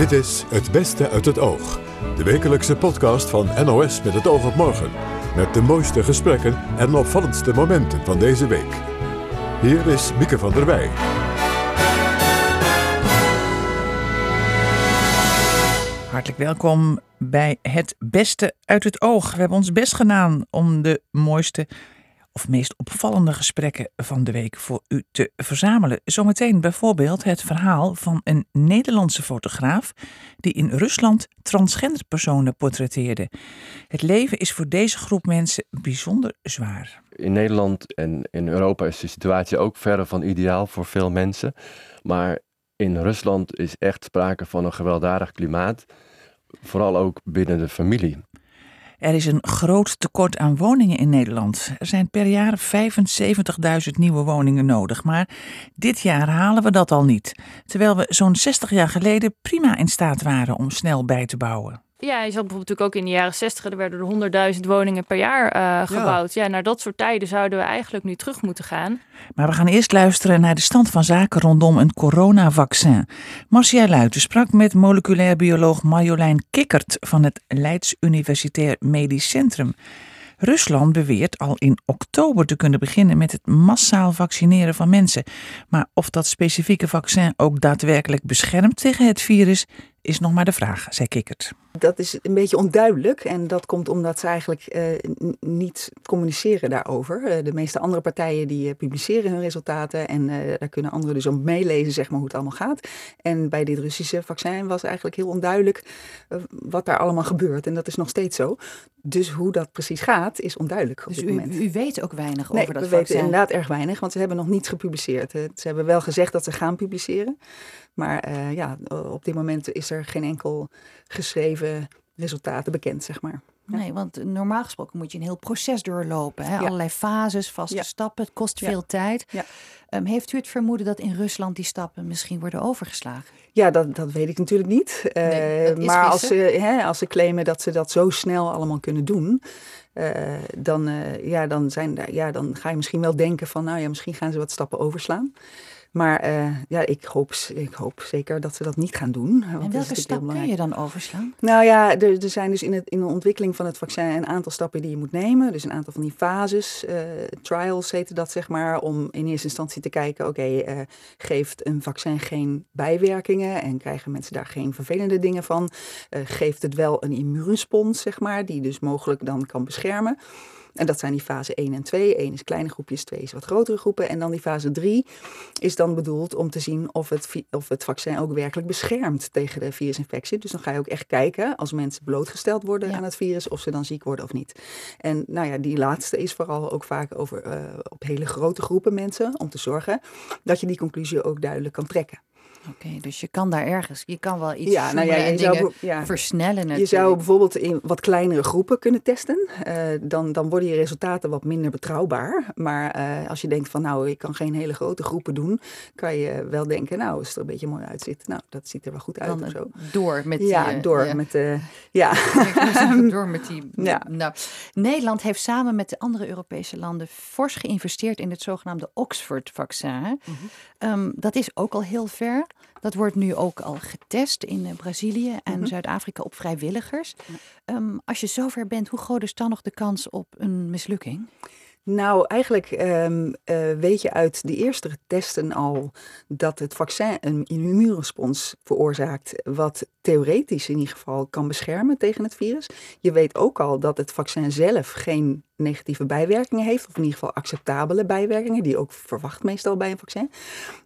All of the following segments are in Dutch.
Dit is Het Beste uit het Oog. De wekelijkse podcast van NOS met het oog op morgen. Met de mooiste gesprekken en opvallendste momenten van deze week. Hier is Mieke van der Wij. Hartelijk welkom bij Het Beste uit het Oog. We hebben ons best gedaan om de mooiste of meest opvallende gesprekken van de week voor u te verzamelen. Zometeen bijvoorbeeld het verhaal van een Nederlandse fotograaf die in Rusland transgender personen portretteerde. Het leven is voor deze groep mensen bijzonder zwaar. In Nederland en in Europa is de situatie ook verre van ideaal voor veel mensen. Maar in Rusland is echt sprake van een gewelddadig klimaat. Vooral ook binnen de familie. Er is een groot tekort aan woningen in Nederland. Er zijn per jaar 75.000 nieuwe woningen nodig, maar dit jaar halen we dat al niet. Terwijl we zo'n 60 jaar geleden prima in staat waren om snel bij te bouwen. Ja, je zat bijvoorbeeld natuurlijk ook in de jaren 60, er werden er 100.000 woningen per jaar uh, gebouwd. Ja. ja, naar dat soort tijden zouden we eigenlijk nu terug moeten gaan. Maar we gaan eerst luisteren naar de stand van zaken rondom een coronavaccin. Marcia Luiten sprak met moleculair bioloog Marjolein Kikkert van het Leids Universitair Medisch Centrum. Rusland beweert al in oktober te kunnen beginnen met het massaal vaccineren van mensen. Maar of dat specifieke vaccin ook daadwerkelijk beschermt tegen het virus, is nog maar de vraag, zei Kikkert. Dat is een beetje onduidelijk en dat komt omdat ze eigenlijk uh, niet communiceren daarover. Uh, de meeste andere partijen die uh, publiceren hun resultaten en daar kunnen anderen dus om meelezen zeg maar, hoe het allemaal gaat. En bij dit Russische vaccin was eigenlijk heel onduidelijk wat daar allemaal gebeurt en dat is nog steeds zo. Dus hoe dat precies gaat is onduidelijk op dus dit u, moment. u weet ook weinig nee, over dat we vaccin? weten inderdaad erg weinig, want ze hebben nog niets gepubliceerd. Ze hebben wel gezegd dat ze gaan publiceren. Maar uh, ja, op dit moment is er geen enkel geschreven resultaten bekend, zeg maar. Ja. Nee, want normaal gesproken moet je een heel proces doorlopen. Hè? Ja. Allerlei fases, vaste ja. stappen. Het kost veel tijd. Um, heeft u het vermoeden dat in Rusland die stappen misschien worden overgeslagen? Ja, dat, dat weet ik natuurlijk niet. Uh, nee, maar als ze, hè, als ze claimen dat ze dat zo snel allemaal kunnen doen, uh, dan, uh, ja, dan, zijn, ja, dan ga je misschien wel denken van, nou ja, misschien gaan ze wat stappen overslaan. Maar uh, ja, ik hoop, ik hoop zeker dat ze dat niet gaan doen. En welke stap kun je dan overslaan? Nou ja, er, er zijn dus in, het, in de ontwikkeling van het vaccin een aantal stappen die je moet nemen. Dus een aantal van die fases, uh, trials heette dat zeg maar, om in eerste instantie te kijken, oké, okay, uh, geeft een vaccin geen bijwerkingen en krijgen mensen daar geen vervelende dingen van? geeft het wel een immuunrespons, zeg maar, die dus mogelijk dan kan beschermen? En dat zijn die fase 1 en 2. 1 is kleine groepjes, 2 is wat grotere groepen. En dan die fase 3 is dan bedoeld om te zien of het, of het vaccin ook werkelijk beschermt tegen de virusinfectie. Dus dan ga je ook echt kijken als mensen blootgesteld worden ja. aan het virus, of ze dan ziek worden of niet. En nou ja, die laatste is vooral ook vaak over, uh, op hele grote groepen mensen, om te zorgen dat je die conclusie ook duidelijk kan trekken. Oké, okay, dus je kan daar ergens, je kan wel iets ja, nou ja, je zou, ja, versnellen natuurlijk. Je zou bijvoorbeeld in wat kleinere groepen kunnen testen. Uh, dan, dan worden je resultaten wat minder betrouwbaar. Maar uh, als je denkt van nou, ik kan geen hele grote groepen doen, kan je wel denken, nou, als het er een beetje mooi uitziet, nou, dat ziet er wel goed uit dan, of zo. Door met die... Ja, door ja. met de... Ja. door met die... Ja. Nou, Nederland heeft samen met de andere Europese landen fors geïnvesteerd in het zogenaamde Oxford-vaccin. Mm -hmm. um, dat is ook al heel ver. Dat wordt nu ook al getest in uh, Brazilië en Mhm. mm -hmm. Zuid-Afrika op vrijwilligers. Ja. Um, als je zover bent, hoe groot is dan nog de kans op een mislukking? Nou, eigenlijk um, uh, weet je uit de eerste testen al dat het vaccin een immuunrespons veroorzaakt, wat theoretisch in ieder geval kan beschermen tegen het virus. Je weet ook al dat het vaccin zelf geen negatieve bijwerkingen heeft, of in ieder geval acceptabele bijwerkingen, die je ook verwacht meestal bij een vaccin.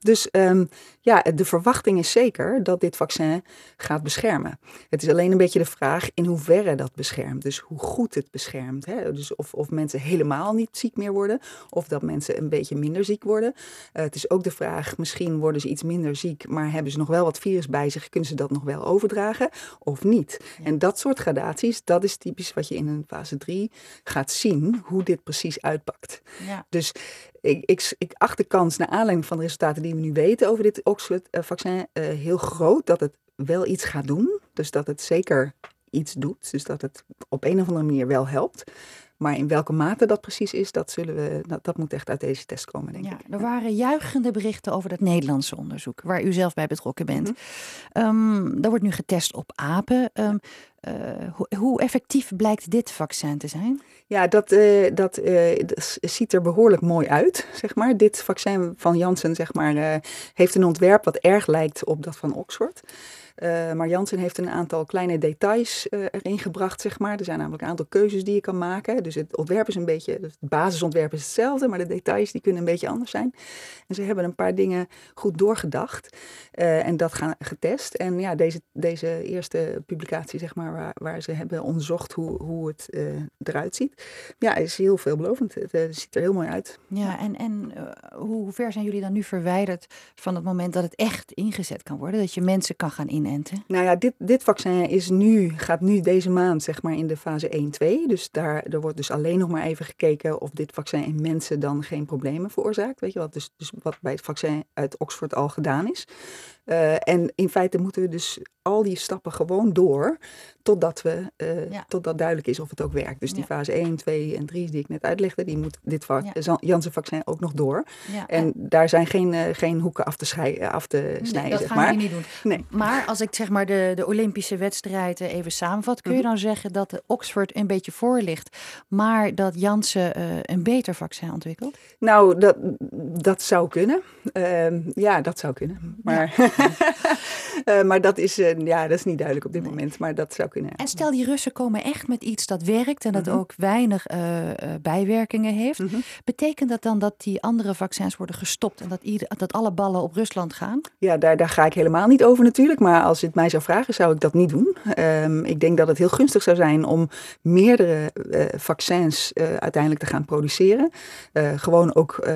Dus um, ja, de verwachting is zeker dat dit vaccin gaat beschermen. Het is alleen een beetje de vraag in hoeverre dat beschermt, dus hoe goed het beschermt. Hè? Dus of, of mensen helemaal niet ziek meer worden, of dat mensen een beetje minder ziek worden. Uh, het is ook de vraag, misschien worden ze iets minder ziek, maar hebben ze nog wel wat virus bij zich, kunnen ze dat nog wel overdragen of niet? Ja. En dat soort gradaties, dat is typisch wat je in een fase 3 gaat zien hoe dit precies uitpakt. Ja. Dus ik, ik, ik acht de kans, naar aanleiding van de resultaten die we nu weten over dit Oxford-vaccin, uh, heel groot dat het wel iets gaat doen. Dus dat het zeker iets doet. Dus dat het op een of andere manier wel helpt. Maar in welke mate dat precies is, dat, zullen we, dat, dat moet echt uit deze test komen, denk ja, ik. Er waren juichende berichten over dat Nederlandse onderzoek, waar u zelf bij betrokken bent. Mm daar wordt nu getest op apen. Um, uh, hoe, hoe, effectief blijkt dit vaccin te zijn? Ja, dat, uh, dat, uh, dat, ziet er behoorlijk mooi uit, zeg maar. Dit vaccin van Janssen, zeg maar, heeft een ontwerp wat erg lijkt op dat van Oxford. Uh, maar Janssen heeft een aantal kleine details uh, erin gebracht, zeg maar. Er zijn namelijk een aantal keuzes die je kan maken. Dus het ontwerp is een beetje, het basisontwerp is hetzelfde, maar de details die kunnen een beetje anders zijn. En ze hebben een paar dingen goed doorgedacht uh, en dat gaan getest. En ja, deze, deze eerste publicatie, zeg maar, waar, waar ze hebben onderzocht hoe, hoe het eruit ziet, ja, is heel veelbelovend. Het ziet er heel mooi uit. Ja, en, en hoe, ver zijn jullie dan nu verwijderd van het moment dat het echt ingezet kan worden? Dat je mensen kan gaan nou ja, dit, dit vaccin is nu, gaat nu deze maand zeg maar in de fase 1-2. Dus daar er wordt dus alleen nog maar even gekeken of dit vaccin in mensen dan geen problemen veroorzaakt. Weet je wat? Dus, dus wat bij het vaccin uit Oxford al gedaan is. Uh, en in feite moeten we dus al die stappen gewoon door totdat, we, uh, ja. totdat duidelijk is of het ook werkt. Dus die ja. fase 1, 2 en 3 die ik net uitlegde, die moet dit ja. Janssen-vaccin ook nog door. En daar zijn geen, uh, geen hoeken af te, af te nee, snijden. Dat zeg gaan maar. we niet doen. Nee. Maar als ik zeg maar de, de Olympische wedstrijd even samenvat, kun je dan zeggen dat de Oxford een beetje voor ligt, maar dat Janssen uh, een beter vaccin ontwikkelt? Nou, dat, dat zou kunnen. Uh, ja, dat zou kunnen. Maar, uh, maar dat, is, uh, ja, dat is niet duidelijk op dit nee. moment. Maar dat zou kunnen. En stel die Russen komen echt met iets dat werkt en dat -hmm. ook weinig uh, bijwerkingen heeft. -hmm. Betekent dat dan dat die andere vaccins worden gestopt en dat, ieder, dat alle ballen op Rusland gaan? Ja, daar, daar ga ik helemaal niet over natuurlijk. Maar als je het mij zou vragen, zou ik dat niet doen. Um, ik denk dat het heel gunstig zou zijn om meerdere vaccins uiteindelijk te gaan produceren. gewoon ook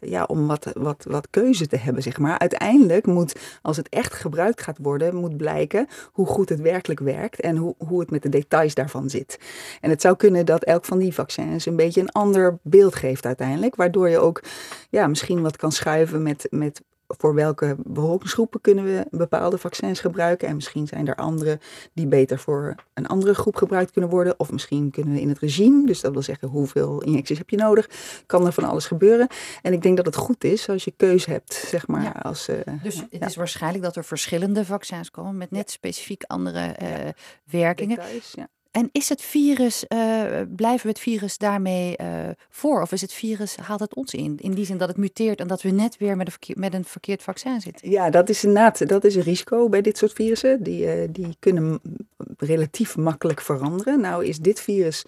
ja, om wat, wat, wat keuze te hebben, zeg maar. Uiteindelijk moet, als het echt gebruikt gaat worden, moet blijken hoe goed het werkelijk werkt en hoe, hoe het met de details daarvan zit. En het zou kunnen dat elk van die vaccins een beetje een ander beeld geeft uiteindelijk, waardoor je ook ja, misschien wat kan schuiven met, met voor welke bevolkingsgroepen kunnen we bepaalde vaccins gebruiken. En misschien zijn er andere die beter voor een andere groep gebruikt kunnen worden. Of misschien kunnen we in het regime, dus dat wil zeggen hoeveel injecties heb je nodig, kan er van alles gebeuren. En ik denk dat het goed is als je keus hebt, zeg maar. Ja. Als, uh, dus ja. het is waarschijnlijk dat er verschillende vaccins komen met net specifiek andere uh, werkingen. Details, ja. En is het virus, uh, blijven we het virus daarmee uh, voor? Of is het virus, haalt het ons in? In die zin dat het muteert en dat we net weer met een, met een verkeerd vaccin zitten? Ja, dat is inderdaad dat is een risico bij dit soort virussen. Die, uh, die kunnen relatief makkelijk veranderen. Nou is dit virus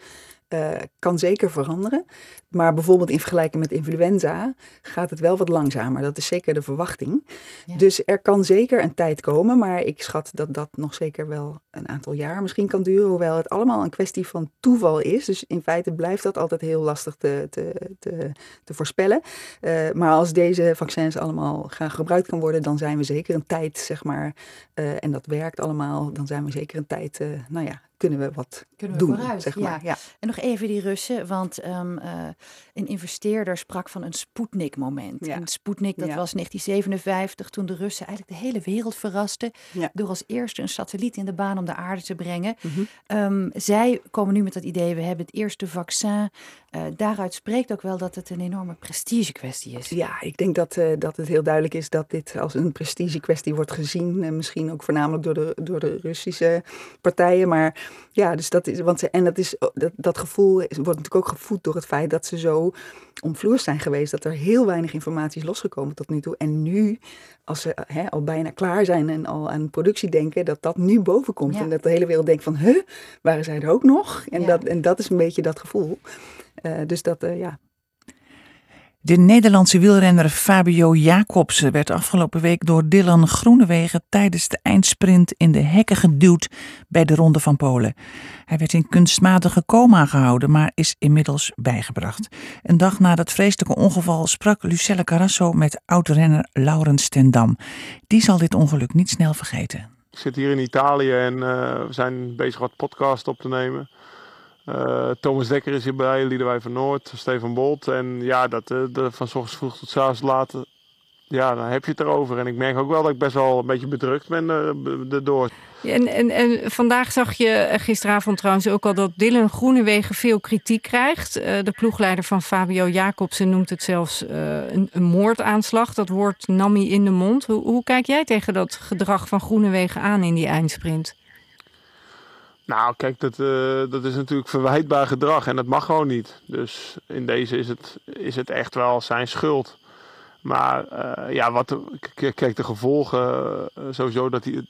uh, kan zeker veranderen. Maar bijvoorbeeld in vergelijking met influenza gaat het wel wat langzamer. Dat is zeker de verwachting. Ja. Dus er kan zeker een tijd komen, maar ik schat dat dat nog zeker wel een aantal jaar misschien kan duren. Hoewel het allemaal een kwestie van toeval is. Dus in feite blijft dat altijd heel lastig te, te, te, te voorspellen. Uh, maar als deze vaccins allemaal gaan gebruikt kan worden, dan zijn we zeker een tijd, zeg maar, uh, en dat werkt allemaal, dan zijn we zeker een tijd, nou ja, kunnen we wat kunnen we doen, vooruit, zeg maar. Ja. Ja. En nog even die Russen, want um, uh, een investeerder sprak van een Sputnik-moment. Ja. En Sputnik, dat Ja. was 1957, toen de Russen eigenlijk de hele wereld verrasten... Door als eerste een satelliet in de baan om de aarde te brengen. Mhm. Um, zij komen nu met dat idee, we hebben het eerste vaccin. Uh, daaruit spreekt ook wel dat het een enorme prestige kwestie is. Ja, ik denk dat, uh, dat het heel duidelijk is dat dit als een prestige kwestie wordt gezien. En misschien ook voornamelijk door de, door de Russische partijen. Maar ja, dus dat is. Want ze, en dat, is, dat, dat gevoel wordt natuurlijk ook gevoed door het feit dat ze zo omvloers zijn geweest. Dat er heel weinig informatie is losgekomen tot nu toe. En nu, als ze hè, al bijna klaar zijn en al aan productie denken, dat dat nu boven komt. Ja. En dat de hele wereld denkt van, huh, waren zij er ook nog? En, Ja. dat, en dat is een beetje dat gevoel. Uh, dus dat, uh, ja, De Nederlandse wielrenner Fabio Jacobsen werd afgelopen week door Dylan Groenewegen tijdens de eindsprint in de hekken geduwd bij de Ronde van Polen. Hij werd in kunstmatige coma gehouden, maar is inmiddels bijgebracht. Een dag na dat vreselijke ongeval sprak Lucelle Carrasso met oud-renner Laurens ten Dam. Die zal dit ongeluk niet snel vergeten. Ik zit hier in Italië en uh, we zijn bezig wat podcast op te nemen. Uh, Thomas Dekker is hierbij, Liedewij van Noord, Stefan Bolt. En ja, dat, uh, de, van s ochtends vroeg tot s avonds laat ja, dan heb je het erover. En ik merk ook wel dat ik best wel een beetje bedrukt ben uh, erdoor. En, en, en vandaag zag je eh, gisteravond trouwens ook al dat Dylan Groenewegen veel kritiek krijgt. de ploegleider van Fabio Jacobsen noemt het zelfs een, een, moordaanslag. Dat woord nam hij in de mond. Hoe, hoe kijk jij tegen dat gedrag van Groenewegen aan in die eindsprint? Nou, kijk, dat, dat is natuurlijk verwijtbaar gedrag en dat mag gewoon niet. Dus in deze is het, is het echt wel zijn schuld. Maar uh, ja, wat kijk, de gevolgen uh, sowieso dat hij.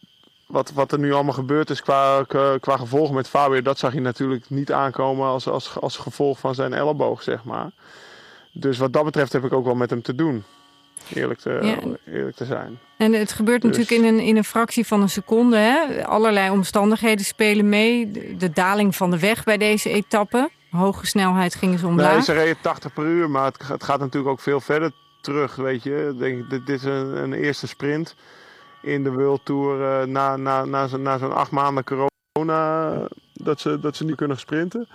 Wat, wat er nu allemaal gebeurd is qua, qua, gevolgen met Fabio, dat zag hij natuurlijk niet aankomen als, als, als gevolg van zijn elleboog, zeg maar. Dus wat dat betreft heb ik ook wel met hem te doen. Eerlijk te, eerlijk te zijn. En het gebeurt dus- natuurlijk in een, in een fractie van een seconde. Hè? Allerlei omstandigheden spelen mee. De, de daling van de weg bij deze etappe. Hoge snelheid gingen ze omlaag. Nee, ze reden 80 per uur, maar het, het gaat natuurlijk ook veel verder terug, weet je. Denk, dit, is een, een eerste sprint in de World Tour uh, na, na, na, na zo'n acht maanden corona dat ze, dat ze niet kunnen sprinten.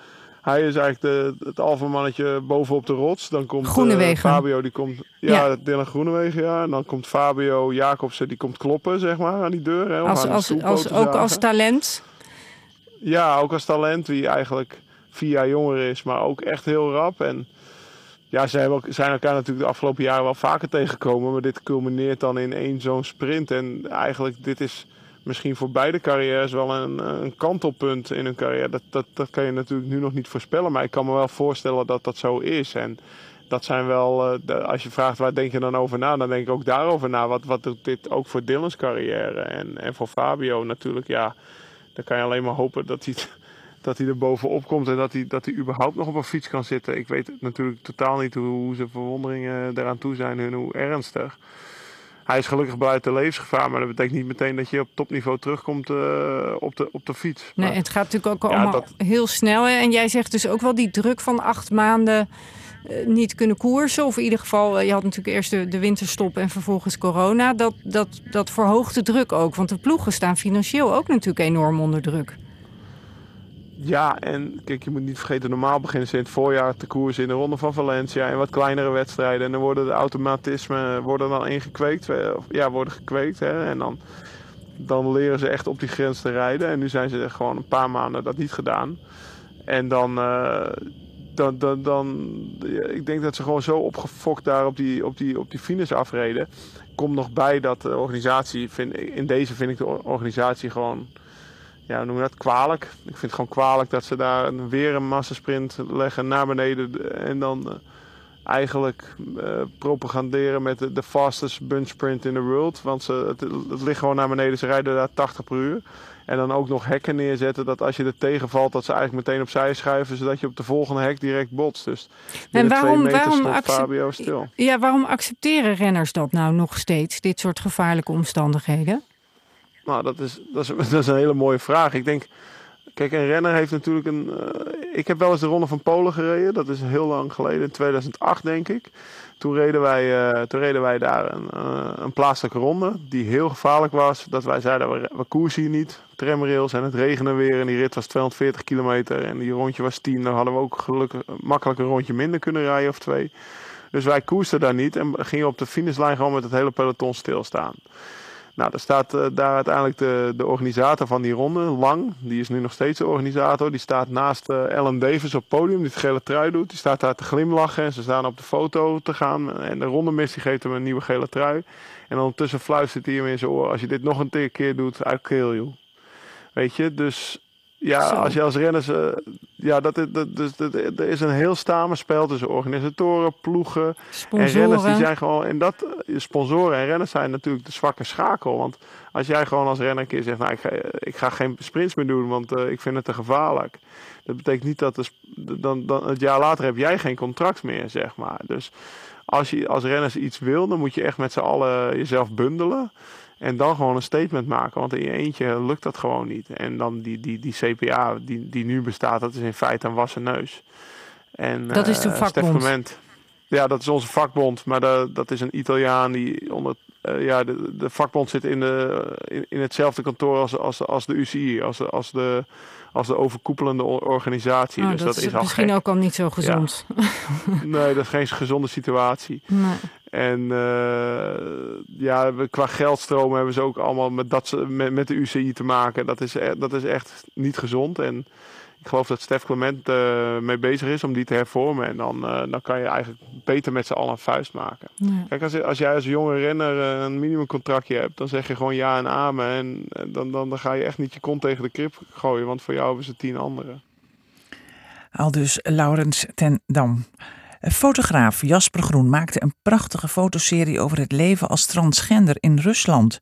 Hij is eigenlijk de, het alfamannetje bovenop de rots. Dan komt Groenewegen. Uh, Fabio, die komt... Ja, ja. Dylan Groenewegen, ja. En dan komt Fabio Jacobsen, die komt kloppen, zeg maar, aan die deur. Hè, als, als, als, ook als talent? Ja, ook als talent. Wie eigenlijk vier jaar jonger is, maar ook echt heel rap. En ja, ze hebben, zijn elkaar natuurlijk de afgelopen jaren wel vaker tegengekomen. Maar dit culmineert dan in één zo'n sprint. En eigenlijk, dit is misschien voor beide carrières wel een, een kantelpunt in hun carrière. Dat, dat, dat kan je natuurlijk nu nog niet voorspellen. Maar ik kan me wel voorstellen dat dat zo is. En dat zijn wel, uh, als je vraagt waar denk je dan over na, dan denk ik ook daarover na. Wat, wat doet dit ook voor Dylan's carrière en, en voor Fabio natuurlijk. Ja, dan kan je alleen maar hopen dat hij dat hij er bovenop komt en dat hij, dat hij überhaupt nog op een fiets kan zitten. Ik weet natuurlijk totaal niet hoe, hoe zijn verwonderingen eraan toe zijn en hoe ernstig. Hij is gelukkig buiten levensgevaar, maar dat betekent niet meteen dat je op topniveau terugkomt uh, op, de, op de fiets. Nee, het gaat natuurlijk ook allemaal heel snel. En jij zegt dus ook wel die druk van acht maanden uh, niet kunnen koersen. Of in ieder geval, uh, je had natuurlijk eerst de, de, winterstop en vervolgens corona. Dat, dat, dat verhoogt de druk ook. Want de ploegen staan financieel ook natuurlijk enorm onder druk. Ja, en kijk, je moet niet vergeten, normaal beginnen ze in het voorjaar te koersen in de Ronde van Valencia en wat kleinere wedstrijden. En dan worden de automatismen worden dan ingekweekt, eh, ja, worden gekweekt. Hè, en dan, dan leren ze echt op die grens te rijden. En nu zijn ze gewoon een paar maanden dat niet gedaan. En dan, uh, dan, dan, dan ik denk dat ze gewoon zo opgefokt daar op die, op die, op die finish afreden. Komt nog bij dat de organisatie, vind, in deze vind ik de organisatie gewoon ja, noem je dat, kwalijk. Ik vind het gewoon kwalijk dat ze daar weer een massasprint leggen naar beneden en dan uh, eigenlijk uh, propaganderen met de, de, fastest bunch sprint in the world. Want ze, het, het, ligt gewoon naar beneden, ze rijden daar 80 per uur. En dan ook nog hekken neerzetten dat als je er tegenvalt, dat ze eigenlijk meteen opzij schuiven, zodat je op de volgende hek direct botst. Dus en waarom, waarom Fabio stil. Ja, waarom accepteren renners dat nou nog steeds, dit soort gevaarlijke omstandigheden? Nou, dat is, dat, is, een hele mooie vraag. Ik denk, kijk, een renner heeft natuurlijk een. Uh, ik heb wel eens de Ronde van Polen gereden. Dat is heel lang geleden, in 2008 denk ik. Toen reden wij, uh, toen reden wij daar een, uh, een plaatselijke ronde die heel gevaarlijk was. Dat wij zeiden, we, we koersen hier niet, tramrails en het regende weer. En die rit was 240 kilometer en die rondje was 10. Dan hadden we ook gelukkig makkelijk een rondje minder kunnen rijden of twee. Dus wij koersten daar niet en gingen op de finishlijn gewoon met het hele peloton stilstaan. Nou, er staat uh, daar uiteindelijk de, de organisator van die ronde, Lang. Die is nu nog steeds de organisator. Die staat naast uh, Ellen Davis op het podium, die het gele trui doet. Die staat daar te glimlachen en ze staan op de foto te gaan. En de rondemist die geeft hem een nieuwe gele trui. En ondertussen fluistert hij hem in zijn oor. Als je dit nog een keer doet, I you. Weet je, dus ja, als je als renners. Uh, ja, dat, dat, dus, dat, er is een heel samenspel tussen organisatoren, ploegen sponsoren. en renners. Die zijn gewoon. En dat, sponsoren en renners zijn natuurlijk de zwakke schakel. Want als jij gewoon als renner een keer zegt: Nou, ik ga, ik ga geen sprints meer doen, want uh, ik vind het te gevaarlijk. Dat betekent niet dat de, dan, dan, het jaar later heb jij geen contract meer, zeg maar. Dus als je als renners iets wil, dan moet je echt met z'n allen jezelf bundelen. En dan gewoon een statement maken. Want in je eentje lukt dat gewoon niet. En dan die, die, die CPA die, die nu bestaat, dat is in feite een wassen neus. En, dat is de uh, vakbond. ja, dat is onze vakbond. Maar dat, dat is een Italiaan die onder... Uh, ja, de, de vakbond zit in, de, in, in hetzelfde kantoor als, als, als de UCI. Als, als de als de overkoepelende organisatie. Oh, dus dat, dat is, misschien gek. ook al niet zo gezond. Ja. nee, dat is geen gezonde situatie. Nee. En uh, ja, qua geldstromen hebben ze ook allemaal met, dat, met, met de UCI te maken. Dat is, e-, dat is echt niet gezond. En ik geloof dat Stef Clement uh, mee bezig is om die te hervormen. En dan, uh, dan kan je eigenlijk beter met z'n allen een vuist maken. Ja. Kijk, als, als jij als jonge renner een minimumcontractje hebt, dan zeg je gewoon ja en amen. En dan, dan, dan ga je echt niet je kont tegen de krip gooien, want voor jou hebben ze tien anderen. Al dus Laurens ten Dam. Fotograaf Jasper Groen maakte een prachtige fotoserie over het leven als transgender in Rusland.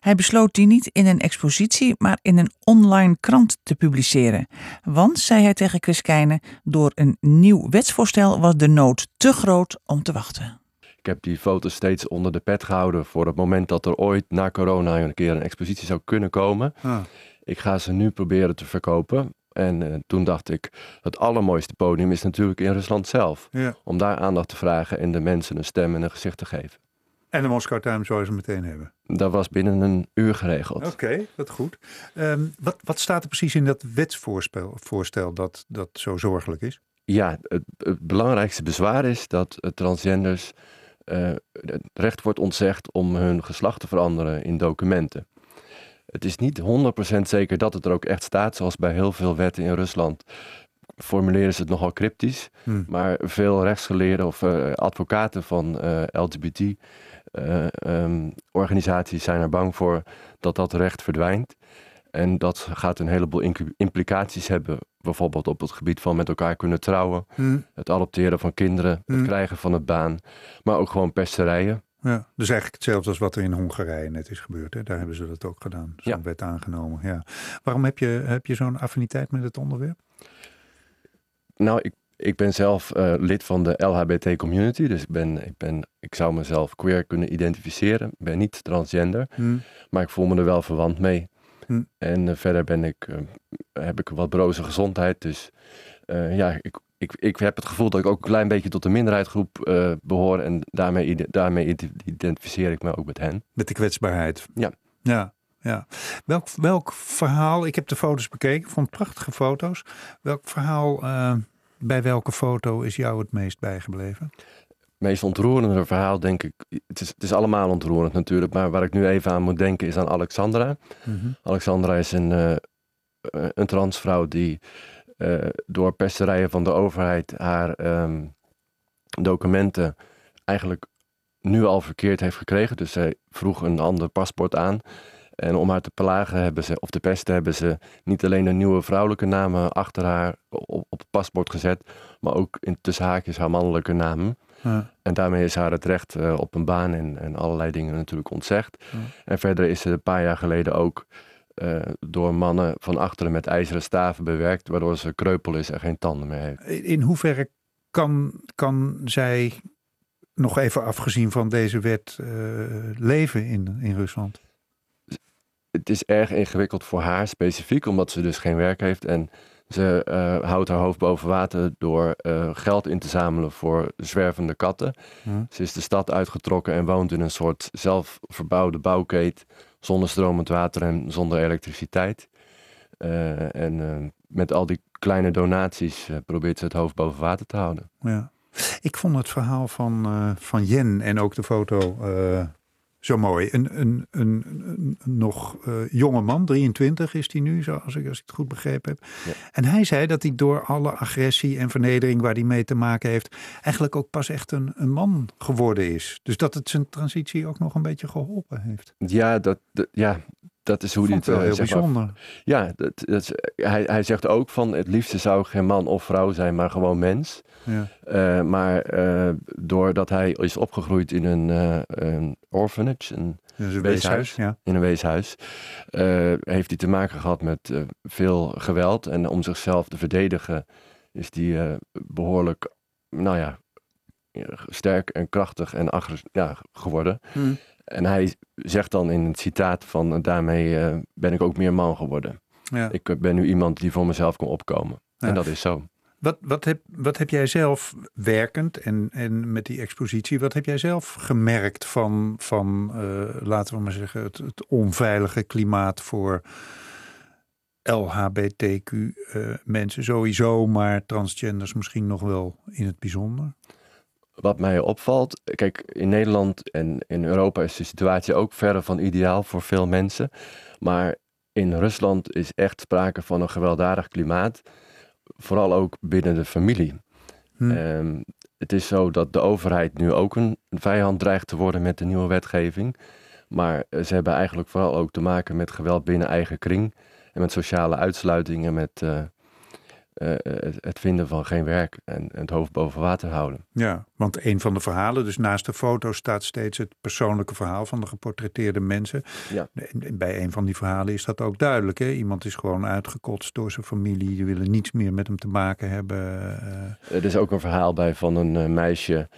Hij besloot die niet in een expositie, maar in een online krant te publiceren. Want, zei hij tegen Chris Keijne, door een nieuw wetsvoorstel was de nood te groot om te wachten. Ik heb die foto's steeds onder de pet gehouden voor het moment dat er ooit na corona een keer een expositie zou kunnen komen. Ah. Ik ga ze nu proberen te verkopen. En uh, toen dacht ik, het allermooiste podium is natuurlijk in Rusland zelf. Ja. Om daar aandacht te vragen en de mensen een stem en een gezicht te geven. En de Moskou Times zou ze meteen hebben? Dat was binnen een uur geregeld. Oké, dat goed. Um, wat, wat staat er precies in dat wetsvoorstel voorstel dat, dat zo zorgelijk is? Ja, het, het belangrijkste bezwaar is dat transgenders uh, het recht wordt ontzegd om hun geslacht te veranderen in documenten. Het is niet 100% zeker dat het er ook echt staat, zoals bij heel veel wetten in Rusland. Formuleren ze het nogal cryptisch, hmm. maar veel rechtsgeleerden of uh, advocaten van uh, eh, LGBT-organisaties uh, um, zijn er bang voor dat dat recht verdwijnt. En dat gaat een heleboel implicaties hebben, bijvoorbeeld op het gebied van met elkaar kunnen trouwen, hmm. het adopteren van kinderen, het hmm. krijgen van een baan, maar ook gewoon pesterijen. Ja, dus eigenlijk hetzelfde als wat er in Hongarije net is gebeurd. Hè? Daar hebben ze dat ook gedaan. Zo'n ja. wet aangenomen. Ja. Waarom heb je, heb je zo'n affiniteit met het onderwerp? Nou, ik, ik ben zelf uh, lid van de LHBT community. Dus ik, ben, ik, ben, ik zou mezelf queer kunnen identificeren. Ik ben niet transgender. Hmm. Maar ik voel me er wel verwant mee. Hmm. En uh, verder ben ik, uh, heb ik wat broze gezondheid. Dus ja, ik, ik, ik heb het gevoel dat ik ook een klein beetje tot de minderheidsgroep uh, behoor. En daarmee, daarmee identificeer ik me ook met hen. Met de kwetsbaarheid. Ja. Ja. Ja. Welk, welk verhaal, ik heb de foto's bekeken, vond prachtige foto's. Welk verhaal, uh, bij welke foto is jou het meest bijgebleven? Het meest ontroerende verhaal, denk ik. Het is, het is allemaal ontroerend natuurlijk, maar waar ik nu even aan moet denken is aan Alexandra. Mm -hmm. Alexandra is een, uh, een transvrouw die uh, door pesterijen van de overheid haar um, documenten eigenlijk nu al verkeerd heeft gekregen. Dus zij vroeg een ander paspoort aan. En om haar te plagen hebben ze, of te pesten, hebben ze niet alleen een nieuwe vrouwelijke namen achter haar op, op het paspoort gezet, maar ook in tussen haakjes haar mannelijke namen. Ja. En daarmee is haar het recht uh, op een baan en, en allerlei dingen natuurlijk ontzegd. Ja. En verder is ze een paar jaar geleden ook uh, door mannen van achteren met ijzeren staven bewerkt, waardoor ze kreupel is en geen tanden meer heeft. In hoeverre kan, kan zij, nog even afgezien van deze wet, uh, leven in, in Rusland? Het is erg ingewikkeld voor haar specifiek, omdat ze dus geen werk heeft en ze uh, houdt haar hoofd boven water door geld in te zamelen voor zwervende katten. Hm. Ze is de stad uitgetrokken en woont in een soort zelfverbouwde bouwkeet zonder stromend water en zonder elektriciteit. Uh, en met al die kleine donaties probeert ze het hoofd boven water te houden. Ja. Ik vond het verhaal van, van Jen en ook de foto zo mooi. Een, een, een, een nog uh, jonge man, 23 is hij nu, zo, als, ik, als ik het goed begrepen heb. Ja. En hij zei dat hij door alle agressie en vernedering waar hij mee te maken heeft, eigenlijk ook pas echt een, een man geworden is. Dus dat het zijn transitie ook nog een beetje geholpen heeft. Ja, dat, dat ja, dat is hoe hij het wel heel bijzonder. ja, dat, dat, hij, hij zegt ook van het liefste zou geen man of vrouw zijn, maar gewoon mens. Ja. Uh, maar uh, doordat hij is opgegroeid in een, uh, een orphanage, een, een weeshuis, ja. in een weeshuis, heeft hij te maken gehad met veel geweld. En om zichzelf te verdedigen is hij behoorlijk, nou ja, sterk en krachtig en agressief ja, geworden. Hmm. En hij zegt dan in het citaat van daarmee ben ik ook meer man geworden. Ja. Ik ben nu iemand die voor mezelf kan opkomen. Ja. En dat is zo. Wat, wat, heb, wat heb jij zelf werkend en, en met die expositie, wat heb jij zelf gemerkt van, van uh, laten we maar zeggen, het, het onveilige klimaat voor LHBTQ uh, eh, mensen sowieso, maar transgenders misschien nog wel in het bijzonder? Wat mij opvalt, kijk, in Nederland en in Europa is de situatie ook verre van ideaal voor veel mensen. Maar in Rusland is echt sprake van een gewelddadig klimaat, vooral ook binnen de familie. Hm. Ehm, het is zo dat de overheid nu ook een vijand dreigt te worden met de nieuwe wetgeving. Maar ze hebben eigenlijk vooral ook te maken met geweld binnen eigen kring en met sociale uitsluitingen, met uh, uh, het vinden van geen werk en, het hoofd boven water houden. Ja, want een van de verhalen, dus naast de foto staat steeds het persoonlijke verhaal van de geportretteerde mensen. Ja. Bij een van die verhalen is dat ook duidelijk. Hè? Iemand is gewoon uitgekotst door zijn familie, die willen niets meer met hem te maken hebben. Er is ook een verhaal bij van een meisje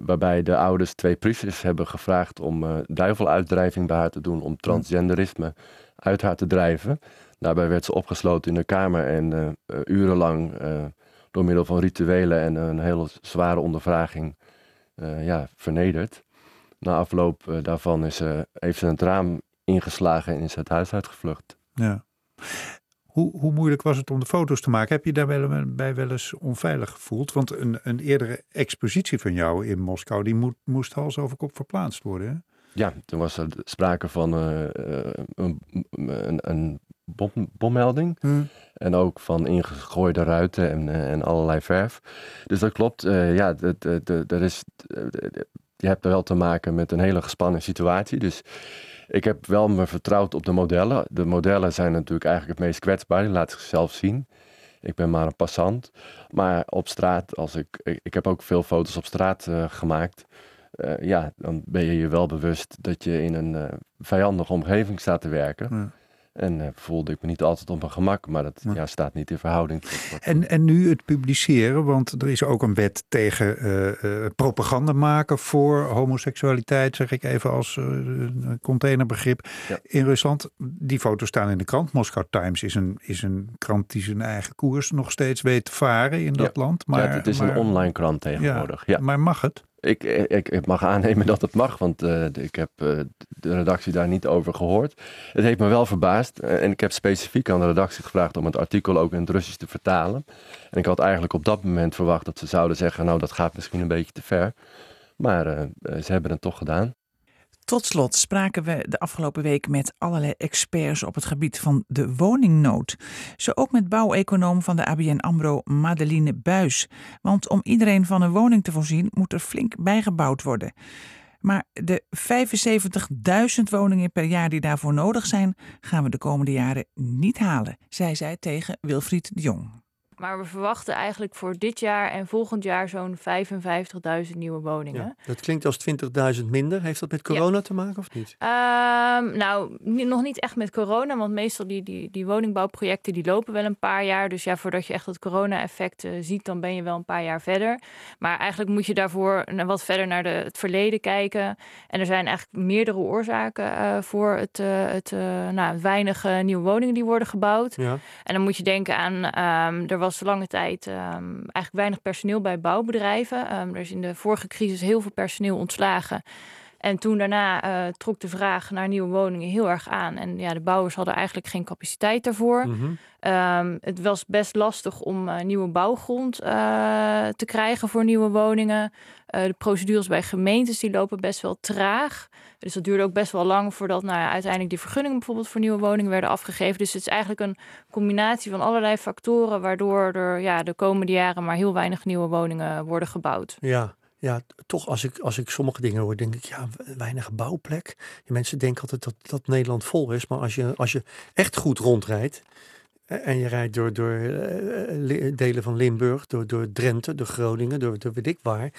waarbij de ouders twee priesters hebben gevraagd om uh, duiveluitdrijving bij haar te doen, om transgenderisme uit haar te drijven. Daarbij werd ze opgesloten in de kamer en uh, urenlang uh, door middel van rituelen en een hele zware ondervraging ja, vernederd. Na afloop daarvan is, heeft ze het raam ingeslagen en is het huis uitgevlucht. Ja. Hoe, hoe, moeilijk was het om de foto's te maken? Heb je daarbij wel eens onveilig gevoeld? Want een, een eerdere expositie van jou in Moskou, die moet, moest hals over kop verplaatst worden. Hè? Ja, toen was er sprake van uh, een, een, een bom, bommelding. Hmm. En ook van ingegooide ruiten en, uh, en allerlei verf. Dus dat klopt. Uh, ja, dat is, je hebt er wel te maken met een hele gespannen situatie. Dus ik heb wel me vertrouwd op de modellen. De modellen zijn natuurlijk eigenlijk het meest kwetsbaar. Die laten zichzelf zien. Ik ben maar een passant. Maar op straat, als ik, ik, heb ook veel foto's op straat gemaakt. Uh, ja, dan ben je je wel bewust dat je in een vijandige omgeving staat te werken. Ja. En uh, voelde ik me niet altijd op mijn gemak, maar dat ja. staat niet in verhouding tot. En, en nu het publiceren, want er is ook een wet tegen propaganda maken voor homoseksualiteit, zeg ik even als containerbegrip. Ja. In Rusland, die foto's staan in de krant. Moscow Times is een, is een krant die zijn eigen koers nog steeds weet te varen in dat land. Maar, ja, het is maar, een online krant tegenwoordig. Ja, Maar mag het? Ik, ik, mag aannemen dat het mag, want uh, ik heb uh, de redactie daar niet over gehoord. Het heeft me wel verbaasd uh, en ik heb specifiek aan de redactie gevraagd om het artikel ook in het Russisch te vertalen. En ik had eigenlijk op dat moment verwacht dat ze zouden zeggen, nou dat gaat misschien een beetje te ver. Maar ze hebben het toch gedaan. Tot slot spraken we de afgelopen week met allerlei experts op het gebied van de woningnood. Zo ook met bouweconoom van de ABN AMRO Madeline Buis. Want om iedereen van een woning te voorzien moet er flink bijgebouwd worden. Maar de 75.000 woningen per jaar die daarvoor nodig zijn, gaan we de komende jaren niet halen, zei zij tegen Wilfried de Jong. Maar we verwachten eigenlijk voor dit jaar en volgend jaar zo'n 55.000 nieuwe woningen. Ja, dat klinkt als 20.000 minder. Heeft dat met corona te maken of niet? Um, nou, nog niet echt met corona, want meestal die, die, die woningbouwprojecten die lopen wel een paar jaar. Dus ja, voordat je echt het corona-effect uh, ziet, dan ben je wel een paar jaar verder. Maar eigenlijk moet je daarvoor wat verder naar de, het verleden kijken. En er zijn eigenlijk meerdere oorzaken uh, voor het, uh, het, nou, weinig nieuwe woningen die worden gebouwd. Ja. En dan moet je denken aan, um, er was lange tijd um, eigenlijk weinig personeel bij bouwbedrijven. Um, er is in de vorige crisis heel veel personeel ontslagen. En toen daarna uh, trok de vraag naar nieuwe woningen heel erg aan. En ja, de bouwers hadden eigenlijk geen capaciteit daarvoor. Mm -hmm. um, het was best lastig om uh, nieuwe bouwgrond uh, te krijgen voor nieuwe woningen. de procedures bij gemeentes die lopen best wel traag. Dus dat duurde ook best wel lang voordat nou ja, uiteindelijk die vergunningen bijvoorbeeld voor nieuwe woningen werden afgegeven. Dus het is eigenlijk een combinatie van allerlei factoren waardoor er ja, de komende jaren maar heel weinig nieuwe woningen worden gebouwd. Ja, ja, toch als ik, als ik sommige dingen hoor, denk ik, ja, weinig bouwplek. Mensen denken altijd dat, dat Nederland vol is. Maar als je, als je echt goed rondrijdt en je rijdt door, door delen van Limburg, door, door Drenthe, door Groningen, door, door weet ik waar,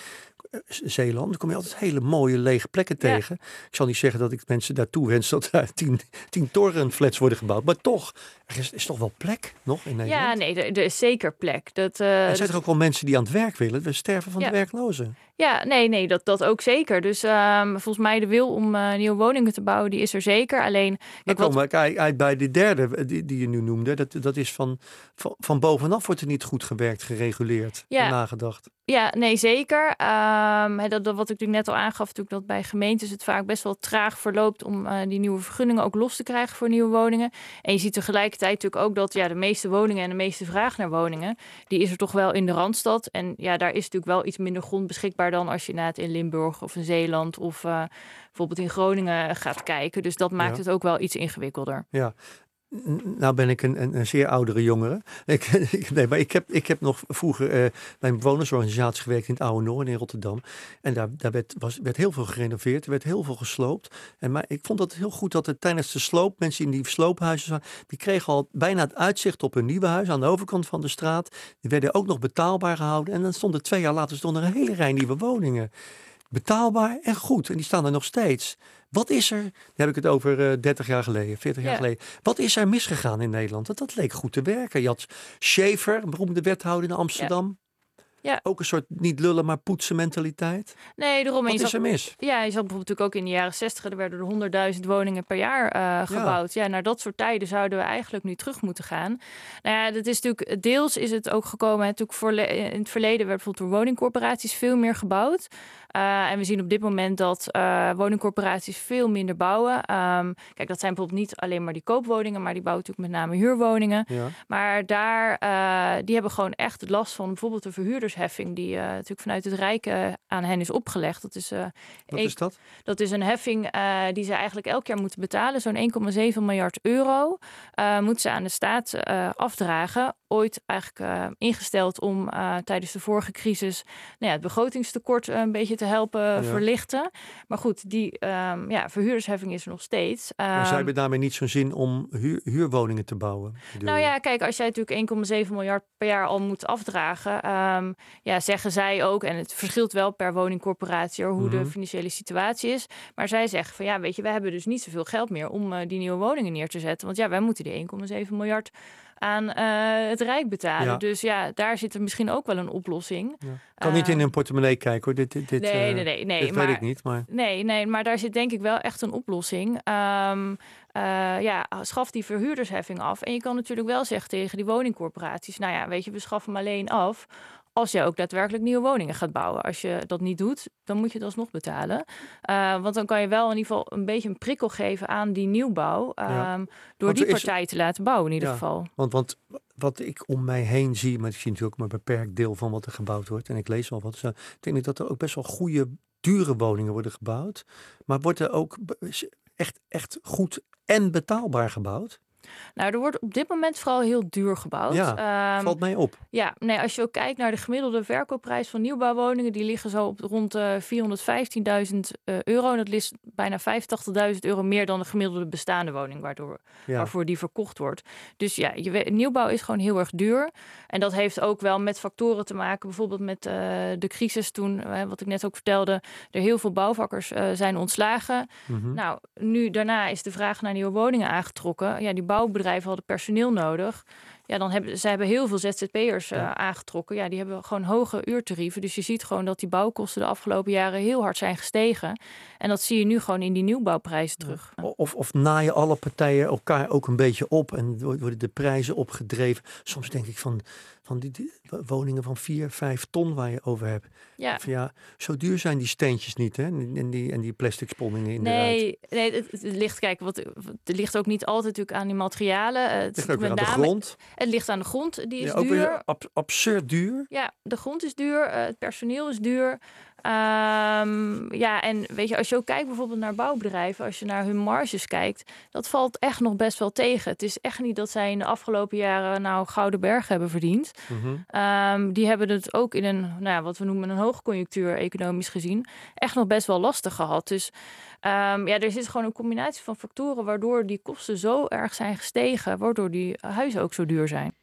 Zeeland, dan kom je altijd hele mooie lege plekken tegen. Ik zal niet zeggen dat ik mensen daartoe wens dat daar tien, tien torenflats worden gebouwd. Maar toch, er is, is toch wel plek nog in Nederland? Ja, nee, er, er is zeker plek. Dat, uh, er zijn er ook wel mensen die aan het werk willen. We sterven van de werklozen. Ja, nee, nee, dat, dat ook zeker. Dus um, volgens mij de wil om uh, nieuwe woningen te bouwen, die is er zeker. Alleen... Dan kom ik uit bij de derde die, die je nu noemde. Dat, dat is van, van, van bovenaf wordt er niet goed gewerkt, gereguleerd ja. en nagedacht. Ja, nee, zeker. Um, dat, dat, wat ik natuurlijk net al aangaf, natuurlijk dat bij gemeentes het vaak best wel traag verloopt om uh, die nieuwe vergunningen ook los te krijgen voor nieuwe woningen. En je ziet tegelijkertijd natuurlijk ook dat ja, de meeste woningen en de meeste vraag naar woningen, die is er toch wel in de Randstad. En ja, daar is natuurlijk wel iets minder grond beschikbaar dan als je na het in Limburg of in Zeeland of uh, bijvoorbeeld in Groningen gaat kijken. Dus dat maakt het ook wel iets ingewikkelder. Ja, nou ben ik een, een, een zeer oudere jongere. Ik, nee, maar ik heb, ik heb nog vroeger uh, bij een bewonersorganisatie gewerkt in het Oude Noorden in Rotterdam. En daar, daar werd, was, werd heel veel gerenoveerd, er werd heel veel gesloopt. En maar ik vond het heel goed dat er tijdens de sloop, mensen in die sloophuizen die kregen al bijna het uitzicht op hun nieuwe huis aan de overkant van de straat. Die werden ook nog betaalbaar gehouden. En dan stonden twee jaar later stonden er een hele rij nieuwe woningen betaalbaar en goed. En die staan er nog steeds. Wat is er, dan heb ik het over uh, eh, 30 jaar geleden, 40 jaar geleden. Wat is er misgegaan in Nederland? Dat, dat leek goed te werken. Je had Schaefer, een beroemde wethouder in Amsterdam. Ja. Ook een soort niet lullen, maar poetsen mentaliteit. Nee, daarom. Wat is er mis? Ja, je zat bijvoorbeeld natuurlijk ook in de jaren 60, er werden er honderdduizend woningen per jaar uh, gebouwd. Ja. naar dat soort tijden zouden we eigenlijk nu terug moeten gaan. Nou ja, dat is natuurlijk, deels is het ook gekomen, natuurlijk voor, in het verleden werd bijvoorbeeld door woningcorporaties veel meer gebouwd. Uh, en we zien op dit moment dat uh, woningcorporaties veel minder bouwen. Um, kijk, dat zijn bijvoorbeeld niet alleen maar die koopwoningen, maar die bouwen natuurlijk met name huurwoningen. Ja. Maar daar, uh, die hebben gewoon echt last van bijvoorbeeld de verhuurdersheffing, die natuurlijk vanuit het Rijk aan hen is opgelegd. Dat is, Wat is dat? Dat is een heffing die ze eigenlijk elk jaar moeten betalen. Zo'n 1,7 miljard euro moeten ze aan de staat afdragen. Ooit eigenlijk ingesteld om tijdens de vorige crisis nou ja, het begrotingstekort een beetje te helpen verlichten. Maar goed, die um, ja, verhuurdersheffing is er nog steeds. Um, maar zij ehm, hebben daarmee niet zo'n zin om huur, huurwoningen te bouwen? Nou ja, kijk, als jij natuurlijk 1,7 miljard per jaar al moet afdragen, um, ja, zeggen zij ook, en het verschilt wel per woningcorporatie hoe de mhm. financiële situatie is. Maar zij zeggen van ja, weet je, we hebben dus niet zoveel geld meer om uh, die nieuwe woningen neer te zetten. Want ja, wij moeten die 1,7 miljard aan uh, het Rijk betalen. Dus ja, daar zit er misschien ook wel een oplossing. Ja. Kan niet in een portemonnee kijken hoor. Dit, dit, nee, nee, nee, nee. Dit weet ik niet. Maar... Nee, nee, maar daar zit denk ik wel echt een oplossing. Um, uh, ja, schaf die verhuurdersheffing af. En je kan natuurlijk wel zeggen tegen die woningcorporaties: Nou ja, weet je, we schaffen hem alleen af als je ook daadwerkelijk nieuwe woningen gaat bouwen. Als je dat niet doet, dan moet je het alsnog betalen. Uh, want dan kan je wel in ieder geval een beetje een prikkel geven aan die nieuwbouw. Um, door die partij te laten bouwen in ieder ja, geval. Want, want wat ik om mij heen zie, maar ik zie natuurlijk maar een beperkt deel van wat er gebouwd wordt. En ik lees al wat. ik denk dat er ook best wel goede, dure woningen worden gebouwd. Maar wordt er ook echt, echt goed en betaalbaar gebouwd? Nou, er wordt op dit moment vooral heel duur gebouwd. Ja, um, valt mij op. Ja, nee, als je ook kijkt naar de gemiddelde verkoopprijs van nieuwbouwwoningen, die liggen zo op rond uh, 415.000 uh, euro. En dat is bijna 85.000 euro meer dan de gemiddelde bestaande woning, waardoor, waarvoor die verkocht wordt. Dus ja, je, nieuwbouw is gewoon heel erg duur. En dat heeft ook wel met factoren te maken, bijvoorbeeld met uh, de crisis toen, wat ik net ook vertelde, er heel veel bouwvakkers zijn ontslagen. Mm -hmm. Nou, nu daarna is de vraag naar nieuwe woningen aangetrokken. Ja, die bouwbedrijven hadden personeel nodig. Ja, dan hebben ze hebben heel veel ZZP'ers uh, aangetrokken. Ja, die hebben gewoon hoge uurtarieven. Dus je ziet gewoon dat die bouwkosten de afgelopen jaren heel hard zijn gestegen. En dat zie je nu gewoon in die nieuwbouwprijzen terug. Of, of naaien alle partijen elkaar ook een beetje op en worden de prijzen opgedreven. Soms denk ik van, van die, die woningen van 4, 5 ton waar je over hebt. Ja. Van ja, zo duur zijn die steentjes niet, hè? En die, en die plastic sponningen in Nee, nee het, het, ligt, kijk, wat, het ligt ook niet altijd natuurlijk aan die materialen. Het ligt ook met aan name, de grond. Het ligt aan de grond, die is ja, duur. Ab, absurd duur. Ja, de grond is duur, uh, het personeel is duur. Um, ja, en weet je, als je ook kijkt bijvoorbeeld naar bouwbedrijven, als je naar hun marges kijkt, dat valt echt nog best wel tegen. Het is echt niet dat zij in de afgelopen jaren nou gouden berg hebben verdiend. Mm -hmm. um, die hebben het ook in een, nou ja, wat we noemen een hoogconjunctuur, economisch gezien, echt nog best wel lastig gehad. Dus um, ja, er zit gewoon een combinatie van factoren waardoor die kosten zo erg zijn gestegen, waardoor die huizen ook zo duur zijn.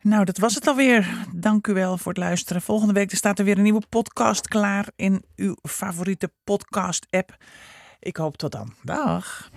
Nou, dat was het alweer. Dank u wel voor het luisteren. Volgende week staat er weer een nieuwe podcast klaar in uw favoriete podcast-app. Ik hoop tot dan. Dag.